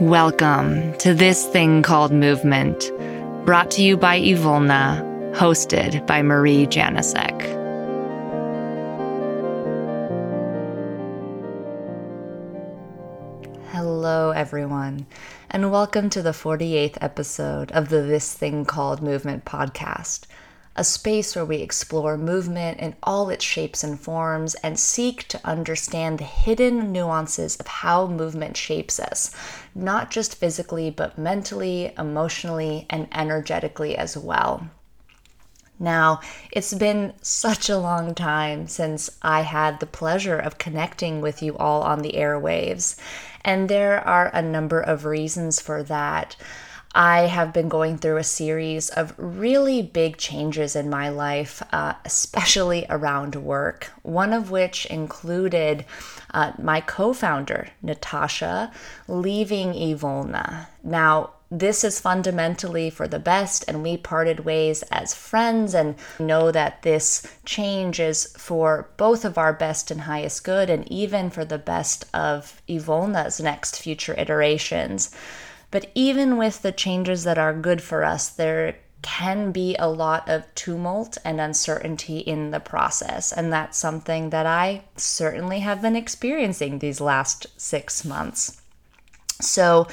Welcome to this thing called movement, brought to you by Evolna, hosted by Marie Janasek. Hello, everyone, and welcome to the 48th episode of the This Thing Called Movement podcast a space where we explore movement in all its shapes and forms and seek to understand the hidden nuances of how movement shapes us, not just physically, but mentally, emotionally, and energetically as well. Now, it's been such a long time since I had the pleasure of connecting with you all on the airwaves, and there are a number of reasons for that. I have been going through a series of really big changes in my life, uh, especially around work. One of which included uh, my co founder, Natasha, leaving Evolna. Now, this is fundamentally for the best, and we parted ways as friends and know that this change is for both of our best and highest good, and even for the best of Evolna's next future iterations. But even with the changes that are good for us, there can be a lot of tumult and uncertainty in the process. And that's something that I certainly have been experiencing these last six months. So,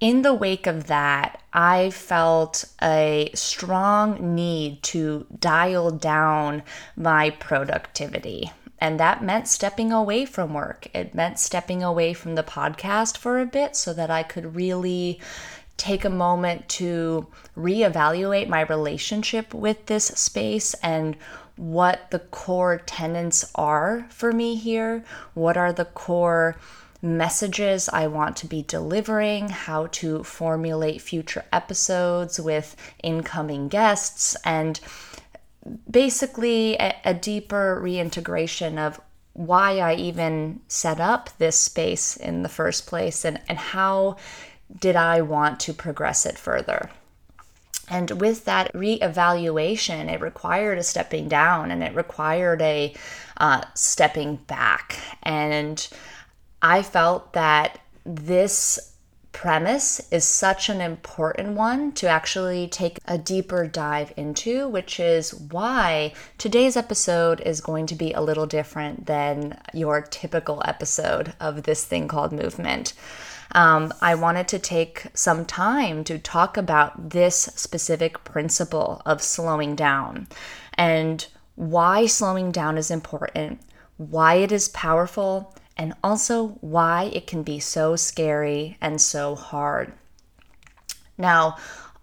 in the wake of that, I felt a strong need to dial down my productivity. And that meant stepping away from work. It meant stepping away from the podcast for a bit so that I could really take a moment to reevaluate my relationship with this space and what the core tenets are for me here. What are the core messages I want to be delivering, how to formulate future episodes with incoming guests, and basically a, a deeper reintegration of why I even set up this space in the first place and, and how did I want to progress it further. And with that reevaluation, it required a stepping down and it required a uh, stepping back. And I felt that this premise is such an important one to actually take a deeper dive into, which is why today's episode is going to be a little different than your typical episode of this thing called movement. Um, I wanted to take some time to talk about this specific principle of slowing down and why slowing down is important, why it is powerful, and also why it can be so scary and so hard. Now,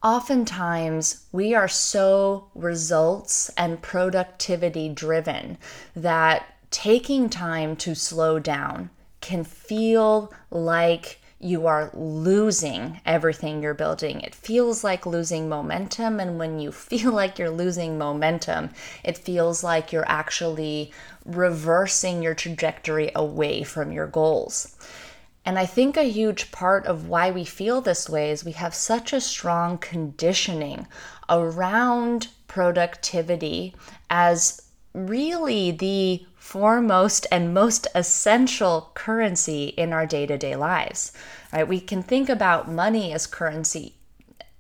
oftentimes we are so results and productivity driven that taking time to slow down can feel like you are losing everything you're building. It feels like losing momentum. And when you feel like you're losing momentum, it feels like you're actually reversing your trajectory away from your goals. And I think a huge part of why we feel this way is we have such a strong conditioning around productivity as really the foremost and most essential currency in our day-to-day lives. Right? We can think about money as currency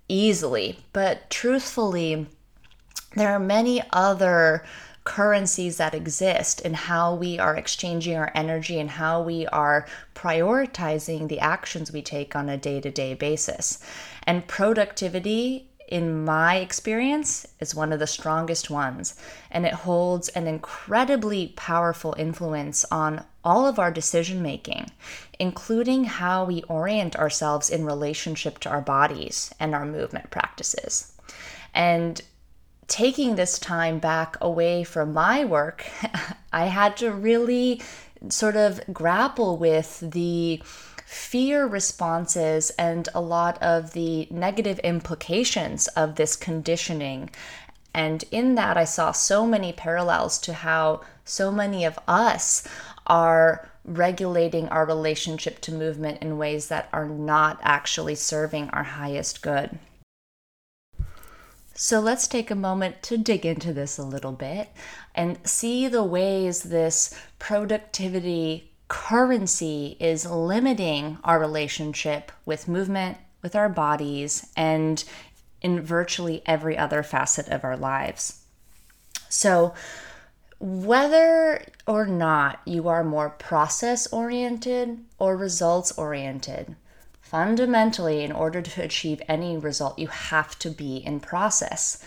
easily, but truthfully there are many other currencies that exist in how we are exchanging our energy and how we are prioritizing the actions we take on a day to day basis. And productivity in my experience, is one of the strongest ones, and it holds an incredibly powerful influence on all of our decision making, including how we orient ourselves in relationship to our bodies and our movement practices. And taking this time back away from my work, I had to really sort of grapple with the fear responses and a lot of the negative implications of this conditioning. And in that, I saw so many parallels to how so many of us are regulating our relationship to movement in ways that are not actually serving our highest good. So let's take a moment to dig into this a little bit and see the ways this productivity currency is limiting our relationship with movement, with our bodies, and in virtually every other facet of our lives. So, whether or not you are more process oriented or results oriented, fundamentally, in order to achieve any result, you have to be in process.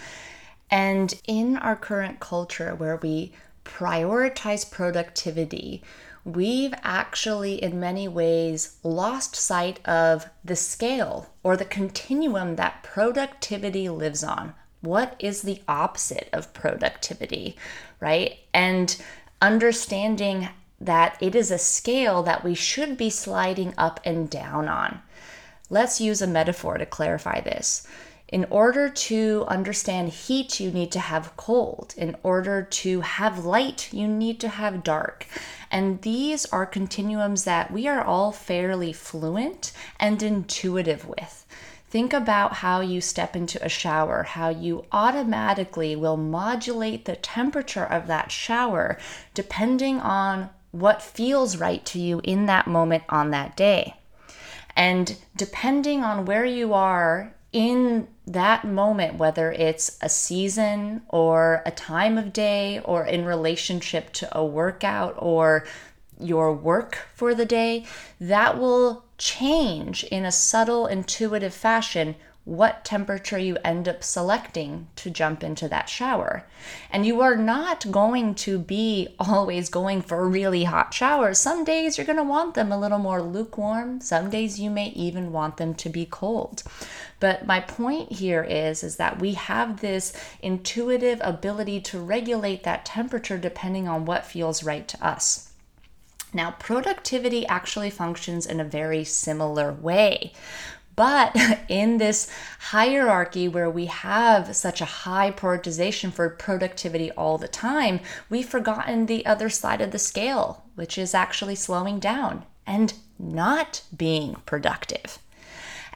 And in our current culture where we prioritize productivity, we've actually, in many ways, lost sight of the scale or the continuum that productivity lives on. What is the opposite of productivity, right? And understanding that it is a scale that we should be sliding up and down on. Let's use a metaphor to clarify this. In order to understand heat, you need to have cold. In order to have light, you need to have dark. And these are continuums that we are all fairly fluent and intuitive with. Think about how you step into a shower, how you automatically will modulate the temperature of that shower depending on what feels right to you in that moment on that day. And depending on where you are in that moment, whether it's a season or a time of day or in relationship to a workout or your work for the day, that will change in a subtle, intuitive fashion what temperature you end up selecting to jump into that shower. And you are not going to be always going for really hot showers. Some days you're going to want them a little more lukewarm. Some days you may even want them to be cold. But my point here is is that we have this intuitive ability to regulate that temperature depending on what feels right to us. Now, productivity actually functions in a very similar way. But in this hierarchy where we have such a high prioritization for productivity all the time, we've forgotten the other side of the scale, which is actually slowing down and not being productive.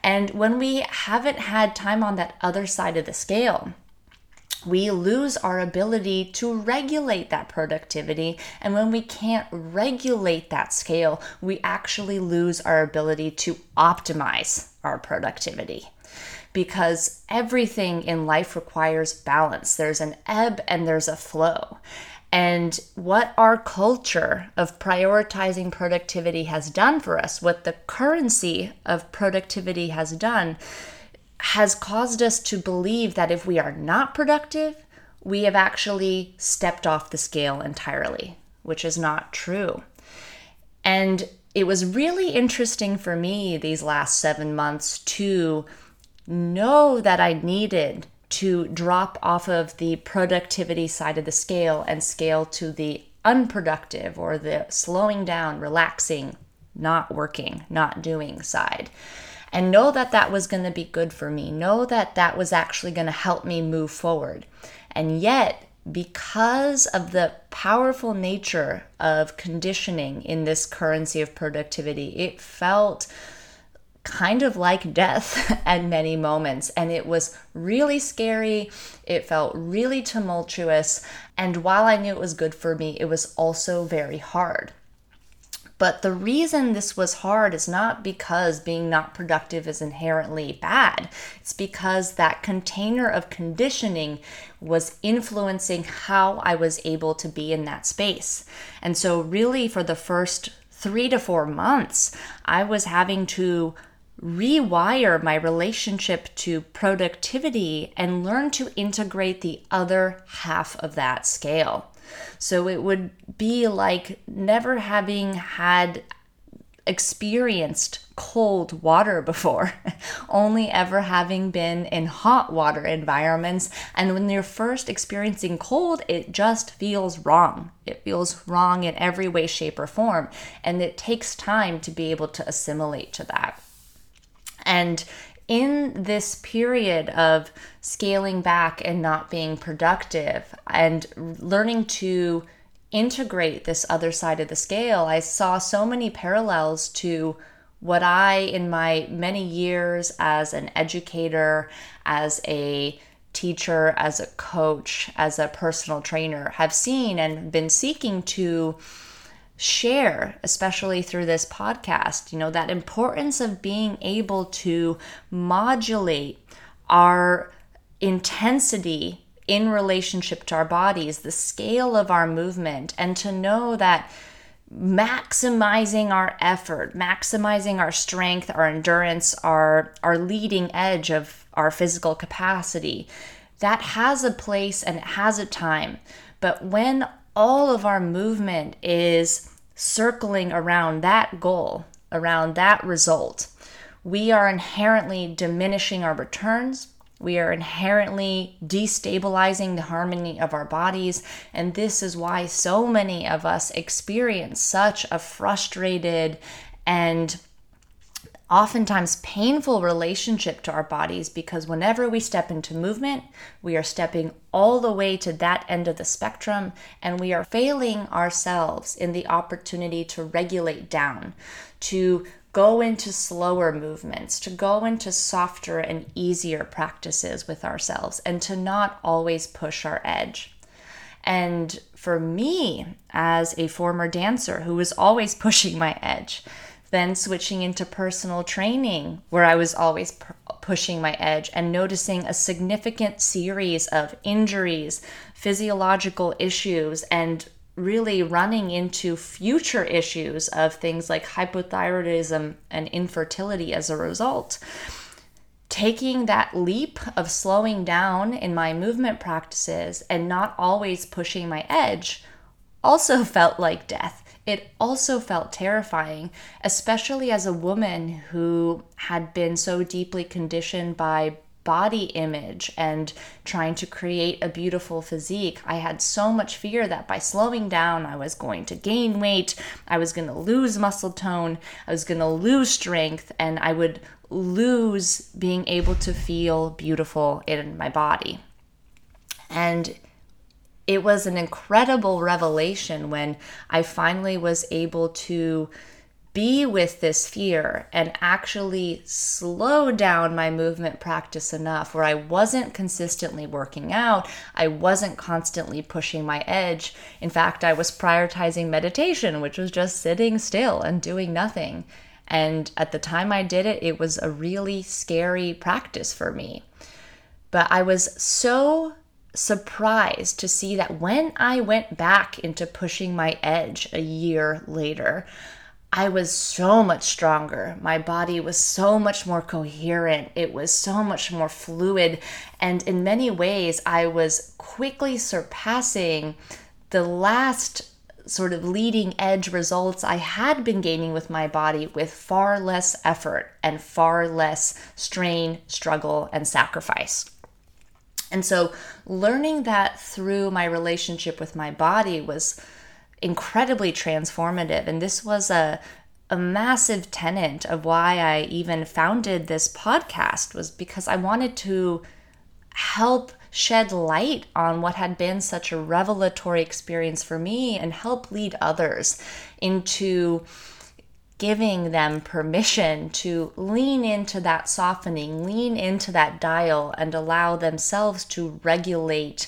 And when we haven't had time on that other side of the scale, we lose our ability to regulate that productivity. And when we can't regulate that scale, we actually lose our ability to optimize our productivity. Because everything in life requires balance. There's an ebb and there's a flow. And what our culture of prioritizing productivity has done for us, what the currency of productivity has done, has caused us to believe that if we are not productive, we have actually stepped off the scale entirely, which is not true. And it was really interesting for me these last seven months to know that I needed to drop off of the productivity side of the scale and scale to the unproductive or the slowing down, relaxing, not working, not doing side and know that that was going to be good for me. Know that that was actually going to help me move forward. And yet, because of the powerful nature of conditioning in this currency of productivity, it felt kind of like death at many moments. And it was really scary. It felt really tumultuous. And while I knew it was good for me, it was also very hard. But the reason this was hard is not because being not productive is inherently bad. It's because that container of conditioning was influencing how I was able to be in that space. And so, really, for the first three to four months, I was having to rewire my relationship to productivity and learn to integrate the other half of that scale. So it would be like never having had experienced cold water before, only ever having been in hot water environments. And when you're first experiencing cold, it just feels wrong. It feels wrong in every way, shape, or form. And it takes time to be able to assimilate to that. And in this period of scaling back and not being productive and learning to integrate this other side of the scale, I saw so many parallels to what I, in my many years as an educator, as a teacher, as a coach, as a personal trainer, have seen and been seeking to share, especially through this podcast, you know, that importance of being able to modulate our intensity in relationship to our bodies, the scale of our movement, and to know that maximizing our effort, maximizing our strength, our endurance, our, our leading edge of our physical capacity, that has a place and it has a time. But when all of our movement is circling around that goal, around that result, we are inherently diminishing our returns. We are inherently destabilizing the harmony of our bodies. And this is why so many of us experience such a frustrated and oftentimes painful relationship to our bodies because whenever we step into movement, we are stepping all the way to that end of the spectrum and we are failing ourselves in the opportunity to regulate down, to go into slower movements, to go into softer and easier practices with ourselves, and to not always push our edge. And for me, as a former dancer who was always pushing my edge, then switching into personal training, where I was always p- pushing my edge and noticing a significant series of injuries, physiological issues, and really running into future issues of things like hypothyroidism and infertility as a result. Taking that leap of slowing down in my movement practices and not always pushing my edge also felt like death it also felt terrifying, especially as a woman who had been so deeply conditioned by body image and trying to create a beautiful physique. I had so much fear that by slowing down, I was going to gain weight, I was going to lose muscle tone, I was going to lose strength, and I would lose being able to feel beautiful in my body. And it was an incredible revelation when I finally was able to be with this fear and actually slow down my movement practice enough where I wasn't consistently working out. I wasn't constantly pushing my edge. In fact, I was prioritizing meditation, which was just sitting still and doing nothing. And at the time I did it, it was a really scary practice for me. But I was so surprised to see that when I went back into pushing my edge a year later, I was so much stronger. My body was so much more coherent. It was so much more fluid. And in many ways, I was quickly surpassing the last sort of leading edge results I had been gaining with my body with far less effort and far less strain, struggle, and sacrifice. And so, learning that through my relationship with my body was incredibly transformative. And this was a, a massive tenet of why I even founded this podcast was because I wanted to help shed light on what had been such a revelatory experience for me and help lead others into giving them permission to lean into that softening, lean into that dial, and allow themselves to regulate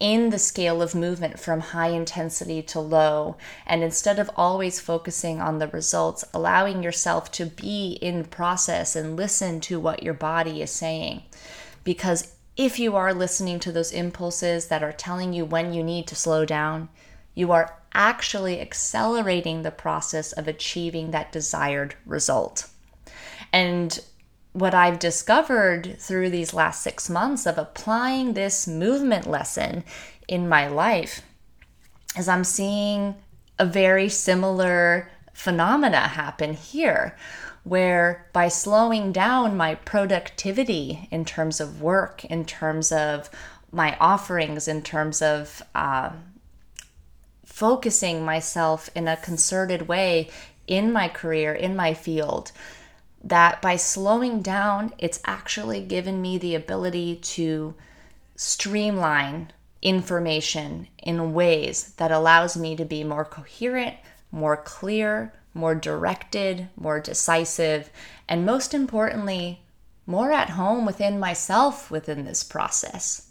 in the scale of movement from high intensity to low. And instead of always focusing on the results, allowing yourself to be in process and listen to what your body is saying. Because if you are listening to those impulses that are telling you when you need to slow down, you are actually accelerating the process of achieving that desired result. And what I've discovered through these last six months of applying this movement lesson in my life is I'm seeing a very similar phenomena happen here where by slowing down my productivity in terms of work, in terms of my offerings, in terms of uh, focusing myself in a concerted way in my career, in my field, that by slowing down, it's actually given me the ability to streamline information in ways that allows me to be more coherent, more clear, more directed, more decisive, and most importantly, more at home within myself within this process.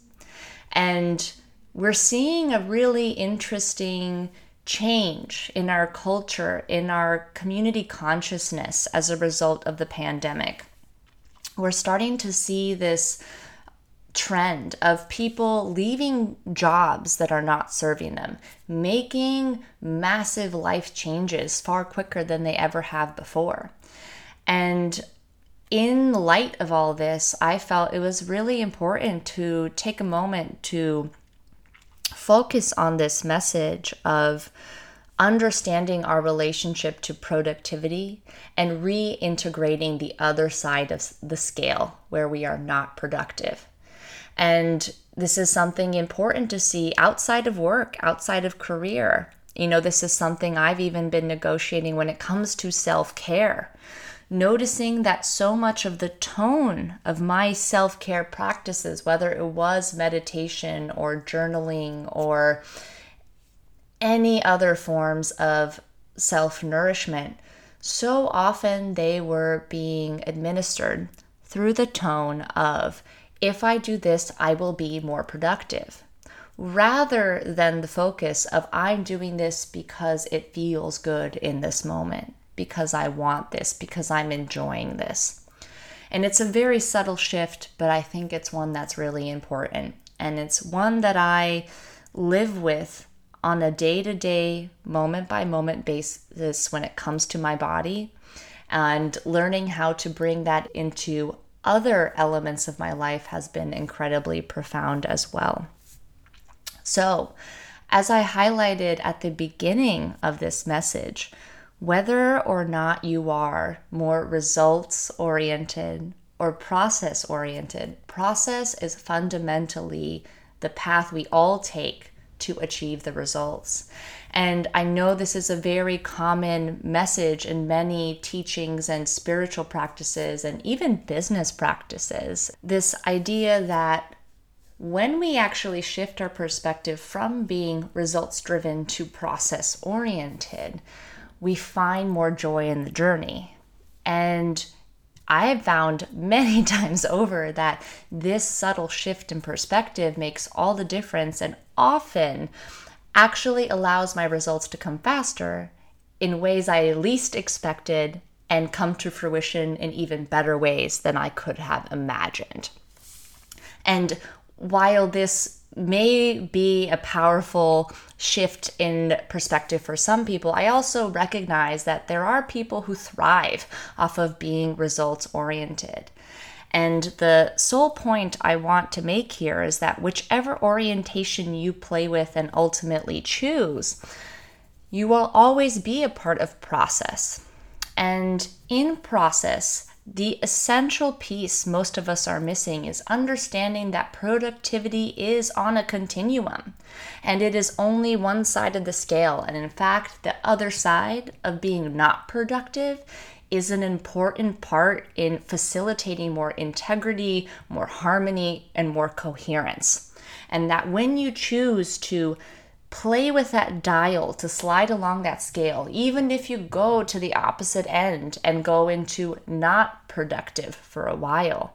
And we're seeing a really interesting change in our culture, in our community consciousness as a result of the pandemic. We're starting to see this trend of people leaving jobs that are not serving them, making massive life changes far quicker than they ever have before. And in light of all this, I felt it was really important to take a moment to focus on this message of understanding our relationship to productivity and reintegrating the other side of the scale where we are not productive. And this is something important to see outside of work, outside of career. You know, this is something I've even been negotiating when it comes to self care noticing that so much of the tone of my self care practices, whether it was meditation or journaling or any other forms of self nourishment, so often they were being administered through the tone of, if I do this, I will be more productive. Rather than the focus of, I'm doing this because it feels good in this moment because I want this, because I'm enjoying this. And it's a very subtle shift, but I think it's one that's really important. And it's one that I live with on a day to day, moment by moment basis when it comes to my body, and learning how to bring that into other elements of my life has been incredibly profound as well. So, as I highlighted at the beginning of this message, whether or not you are more results oriented or process oriented, process is fundamentally the path we all take to achieve the results. And I know this is a very common message in many teachings and spiritual practices and even business practices. This idea that when we actually shift our perspective from being results driven to process oriented, we find more joy in the journey. And I have found many times over that this subtle shift in perspective makes all the difference and often actually allows my results to come faster in ways I least expected and come to fruition in even better ways than I could have imagined. And while this may be a powerful shift in perspective for some people, I also recognize that there are people who thrive off of being results oriented. And the sole point I want to make here is that whichever orientation you play with and ultimately choose, you will always be a part of process. And in process, the essential piece most of us are missing is understanding that productivity is on a continuum and it is only one side of the scale. And in fact, the other side of being not productive is an important part in facilitating more integrity, more harmony, and more coherence. And that when you choose to play with that dial to slide along that scale, even if you go to the opposite end and go into not productive for a while.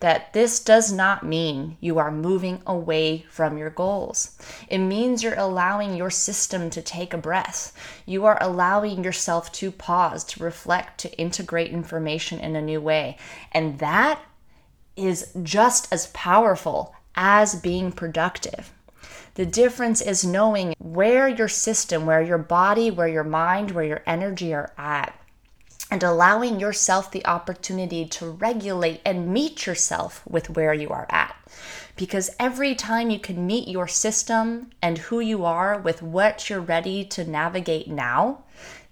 That this does not mean you are moving away from your goals. It means you're allowing your system to take a breath. You are allowing yourself to pause, to reflect, to integrate information in a new way. And that is just as powerful as being productive. The difference is knowing where your system, where your body, where your mind, where your energy are at, and allowing yourself the opportunity to regulate and meet yourself with where you are at. Because every time you can meet your system and who you are with what you're ready to navigate now,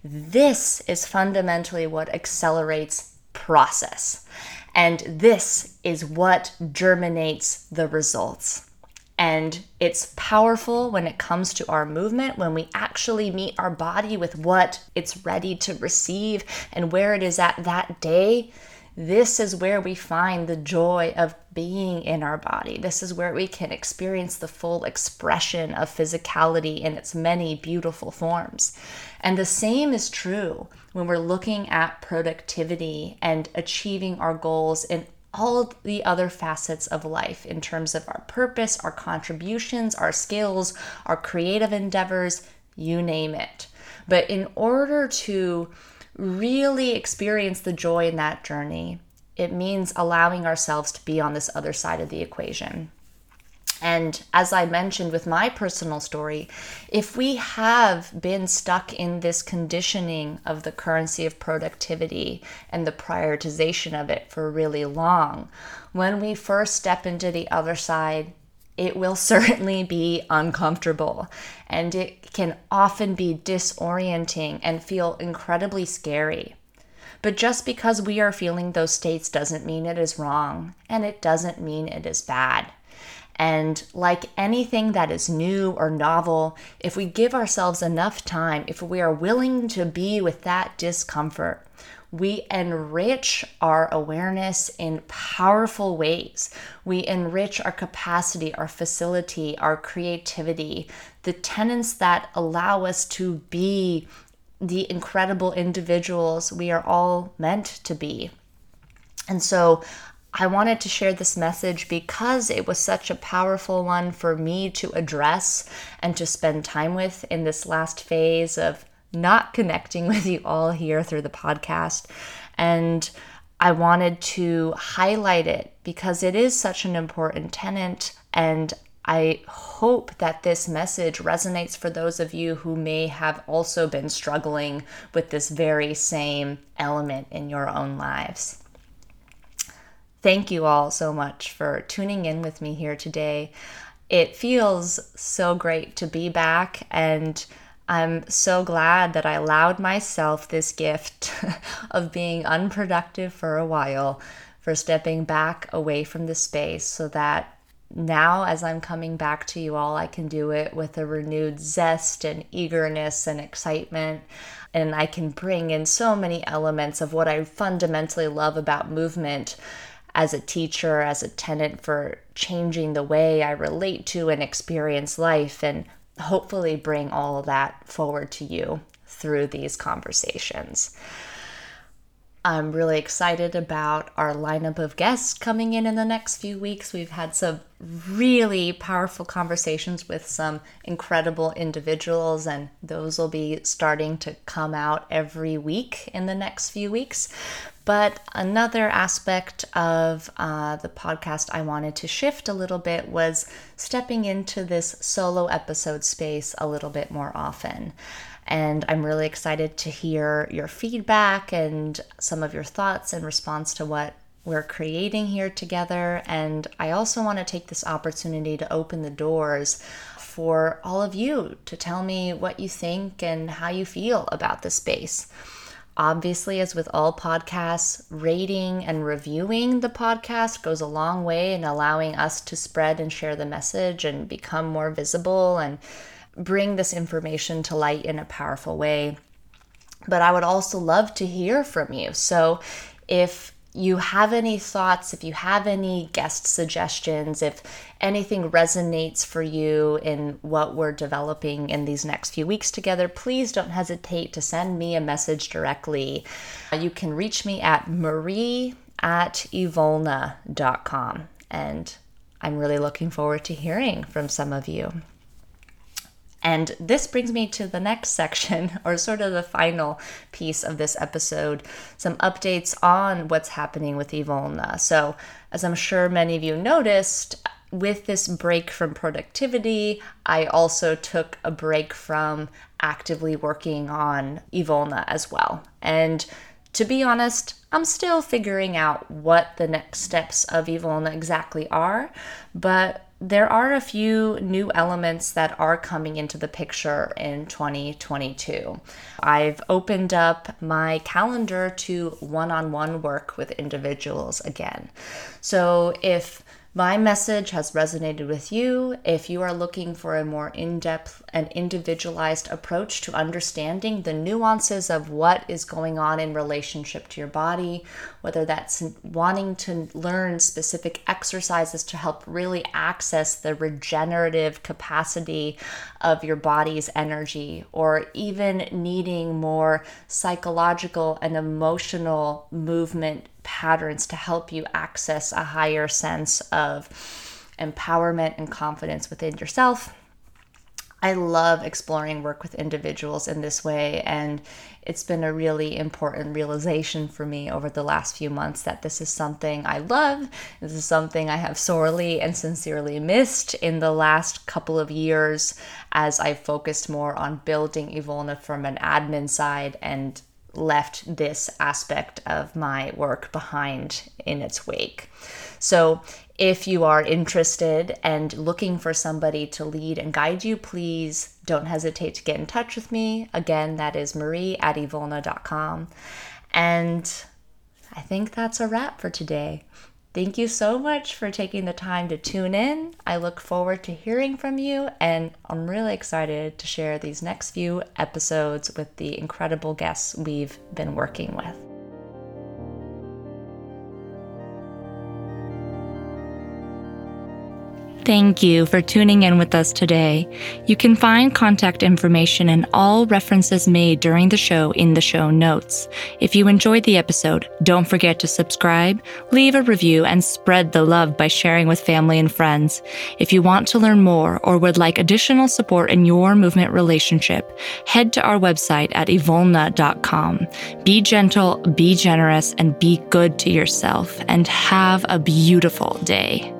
this is fundamentally what accelerates process. And this is what germinates the results. And it's powerful when it comes to our movement, when we actually meet our body with what it's ready to receive and where it is at that day. This is where we find the joy of being in our body. This is where we can experience the full expression of physicality in its many beautiful forms. And the same is true when we're looking at productivity and achieving our goals in all the other facets of life in terms of our purpose, our contributions, our skills, our creative endeavors, you name it. But in order to really experience the joy in that journey, it means allowing ourselves to be on this other side of the equation. And as I mentioned with my personal story, if we have been stuck in this conditioning of the currency of productivity and the prioritization of it for really long, when we first step into the other side, it will certainly be uncomfortable and it can often be disorienting and feel incredibly scary. But just because we are feeling those states doesn't mean it is wrong and it doesn't mean it is bad. And like anything that is new or novel, if we give ourselves enough time, if we are willing to be with that discomfort, we enrich our awareness in powerful ways. We enrich our capacity, our facility, our creativity, the tenets that allow us to be the incredible individuals we are all meant to be. And so I wanted to share this message because it was such a powerful one for me to address and to spend time with in this last phase of not connecting with you all here through the podcast. And I wanted to highlight it because it is such an important tenant. And I hope that this message resonates for those of you who may have also been struggling with this very same element in your own lives. Thank you all so much for tuning in with me here today. It feels so great to be back and I'm so glad that I allowed myself this gift of being unproductive for a while, for stepping back away from the space so that now, as I'm coming back to you all, I can do it with a renewed zest and eagerness and excitement. And I can bring in so many elements of what I fundamentally love about movement as a teacher, as a tenant for changing the way I relate to and experience life. And hopefully bring all of that forward to you through these conversations. I'm really excited about our lineup of guests coming in in the next few weeks. We've had some really powerful conversations with some incredible individuals, and those will be starting to come out every week in the next few weeks. But another aspect of uh, the podcast I wanted to shift a little bit was stepping into this solo episode space a little bit more often. And I'm really excited to hear your feedback and some of your thoughts in response to what we're creating here together. And I also want to take this opportunity to open the doors for all of you to tell me what you think and how you feel about the space. Obviously, as with all podcasts, rating and reviewing the podcast goes a long way in allowing us to spread and share the message and become more visible and bring this information to light in a powerful way. But I would also love to hear from you. So if you have any thoughts, if you have any guest suggestions, if anything resonates for you in what we're developing in these next few weeks together, please don't hesitate to send me a message directly. Uh, you can reach me at marie at evolna.com. And I'm really looking forward to hearing from some of you. And this brings me to the next section, or sort of the final piece of this episode some updates on what's happening with Evolna. So, as I'm sure many of you noticed, with this break from productivity, I also took a break from actively working on Evolna as well. And to be honest, I'm still figuring out what the next steps of Evolna exactly are, but there are a few new elements that are coming into the picture in 2022. I've opened up my calendar to one on one work with individuals again. So if my message has resonated with you. If you are looking for a more in depth and individualized approach to understanding the nuances of what is going on in relationship to your body, whether that's wanting to learn specific exercises to help really access the regenerative capacity of your body's energy, or even needing more psychological and emotional movement patterns to help you access a higher sense of empowerment and confidence within yourself. I love exploring work with individuals in this way. And it's been a really important realization for me over the last few months that this is something I love. This is something I have sorely and sincerely missed in the last couple of years as I focused more on building Evolna from an admin side and left this aspect of my work behind in its wake. So, if you are interested and looking for somebody to lead and guide you, please don't hesitate to get in touch with me. Again, that is marie at evolna.com. And I think that's a wrap for today. Thank you so much for taking the time to tune in. I look forward to hearing from you, and I'm really excited to share these next few episodes with the incredible guests we've been working with. Thank you for tuning in with us today. You can find contact information and all references made during the show in the show notes. If you enjoyed the episode, don't forget to subscribe, leave a review, and spread the love by sharing with family and friends. If you want to learn more or would like additional support in your movement relationship, head to our website at evolna.com. Be gentle, be generous, and be good to yourself, and have a beautiful day.